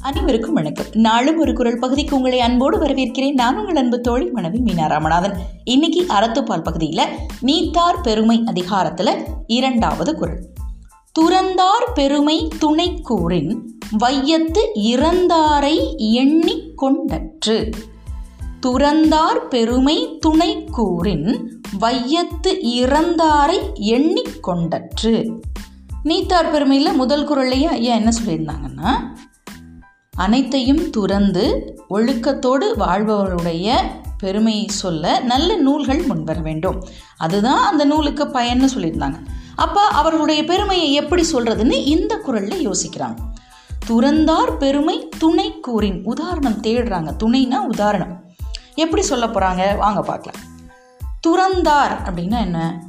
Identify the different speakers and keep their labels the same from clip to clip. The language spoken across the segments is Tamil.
Speaker 1: அனைவருக்கும் வணக்கம். நாளும் ஒரு குரல் பகுதிக்கு உங்களை அன்போடு வரவேற்கிறேன். நான் உங்கள் அன்பு தோழி மனைவி மீனா ராமநாதன். இன்னைக்கு அறத்துப்பால் பகுதியில் நீத்தார் பெருமை அதிகாரத்தில் இரண்டாவது குரல். துறந்தார் பெருமை துணை கூறின் வையத்து இறந்தாரை எண்ணி கொண்டற்று. துறந்தார் பெருமை துணை கூறின் வையத்து இறந்தாரை எண்ணிக் கொண்டற்று. நீத்தார் பெருமையில் முதல் குரல்லையே ஐயா என்ன சொல்லியிருந்தாங்கன்னா அனைத்தையும் துறந்து ஒழுக்கத்தோடு வாழ்பவருடைய பெருமையை சொல்ல நல்ல நூல்கள் முன்வர வேண்டும். அதுதான் அந்த நூலுக்கு பயன்னு சொல்லியிருந்தாங்க. அப்போ அவர்களுடைய பெருமையை எப்படி சொல்கிறதுன்னு இந்த குரலில் யோசிக்கிறாங்க. துறந்தார் பெருமை துணை கூறின் உதாரணம் தேடுறாங்க. துணைனா உதாரணம். எப்படி சொல்ல போகிறாங்க வாங்க பார்க்கலாம். துறந்தார் அப்படின்னா என்ன?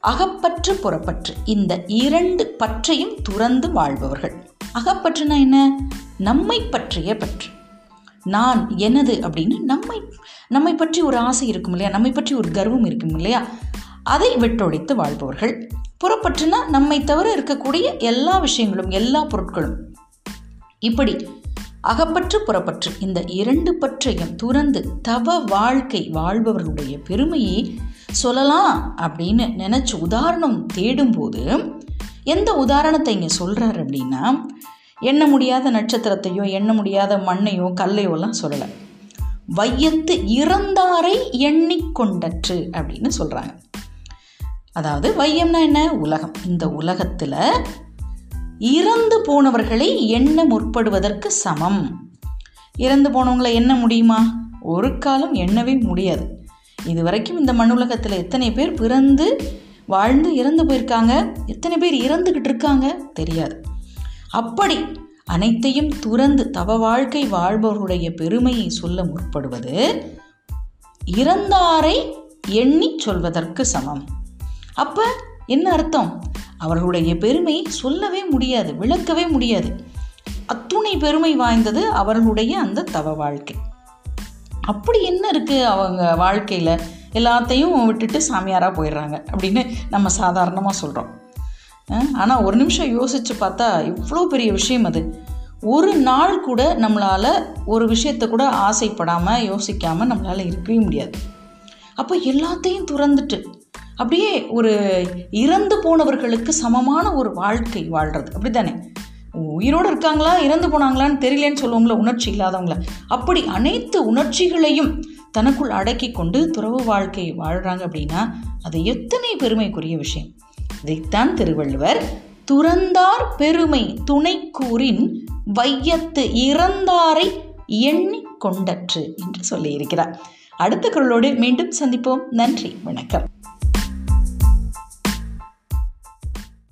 Speaker 1: அகப்பற்று புறப்பற்று. இந்த இரண்டு பற்றையும் துறந்து வாழ்பவர்கள். அகப்பற்றுனா என்ன? நம்மை பற்றிய பற்று. நான் எனது அப்படின்னு நம்மை நம்மை பற்றி ஒரு ஆசை இருக்கும் இல்லையா? நம்மை பற்றி ஒரு கர்வம் இருக்கும் இல்லையா? அதை விட்டொழித்து வாழ்பவர்கள். புறப்பற்றுனா நம்மை தவிர இருக்கக்கூடிய எல்லா விஷயங்களும் எல்லா பொருட்களும். இப்படி அகப்பற்று புறப்பற்று இந்த இரண்டு பற்றையும் துறந்து தவ வாழ்க்கை வாழ்பவர்களுடைய பெருமையை சொல்லலாம் அப்படின்னு நினச்சி உதாரணம் தேடும்போது எந்த உதாரணத்தை இங்கே சொல்கிறார் அப்படின்னா எண்ண முடியாத நட்சத்திரத்தையோ எண்ண முடியாத மண்ணையோ கல்லையோலாம் சொல்லலை. வையத்து இறந்தாரை எண்ணிக்கொண்டற்று அப்படின்னு சொல்கிறாங்க அதாவது வையம்னா என்ன? உலகம். இந்த உலகத்தில் இறந்து போனவர்களை எண்ண முற்படுவதற்கு சமம். இறந்து போனவங்களை எண்ண முடியுமா? ஒரு காலம் எண்ணவே முடியாது. இது வரைக்கும் இந்த மண்ணுலகத்தில் எத்தனை பேர் பிறந்து வாழ்ந்து இறந்து போயிருக்காங்க? எத்தனை பேர் இறந்துக்கிட்டு இருக்காங்க? தெரியாது. அப்படி அனைத்தையும் துறந்து தவ வாழ்க்கை வாழ்பவர்களுடைய பெருமையை சொல்ல முற்படுவது இறந்தாரை எண்ணி சொல்வதற்கு சமம். அப்போ என்ன அர்த்தம்? அவர்களுடைய பெருமை சொல்லவே முடியாது விளக்கவே முடியாது. அத்துணை பெருமை வாய்ந்தது அவர்களுடைய அந்த தவ வாழ்க்கை. அப்படி என்ன இருக்குது அவங்க வாழ்க்கையில்? எல்லாத்தையும் விட்டுட்டு சாமியாராக போயிடுறாங்க அப்படின்னு நம்ம சாதாரணமாக சொல்கிறோம் ஆனால் ஒரு நிமிஷம் யோசித்து பார்த்தா இவ்வளோ பெரிய விஷயம் அது. ஒரு நாள் கூட நம்மளால் ஒரு விஷயத்தை கூட ஆசைப்படாமல் யோசிக்காமல் நம்மளால் இருக்கவே முடியாது. அப்போ எல்லாத்தையும் துறந்துட்டு அப்படியே ஒரு இறந்து போனவர்களுக்கு சமமான ஒரு வாழ்க்கை வாழ்கிறது அப்படி தானே உயிரோடு இருக்காங்களா இறந்து போனாங்களான்னு தெரியலேன்னு சொல்லுவோம்ல உணர்ச்சி இல்லாதவங்கள. அப்படி அனைத்து உணர்ச்சிகளையும் தனக்குள் அடக்கி கொண்டு துறவு வாழ்க்கை வாழ்கிறாங்க அப்படின்னா அது எத்தனை பெருமைக்குரிய விஷயம். இதைத்தான் திருவள்ளுவர் துறந்தார் பெருமை துணைக்கூறின் வையத்து இறந்தாரை எண்ணி கொண்டற்று என்று சொல்லியிருக்கிறார். அடுத்த குரலோடு மீண்டும் சந்திப்போம். நன்றி வணக்கம்.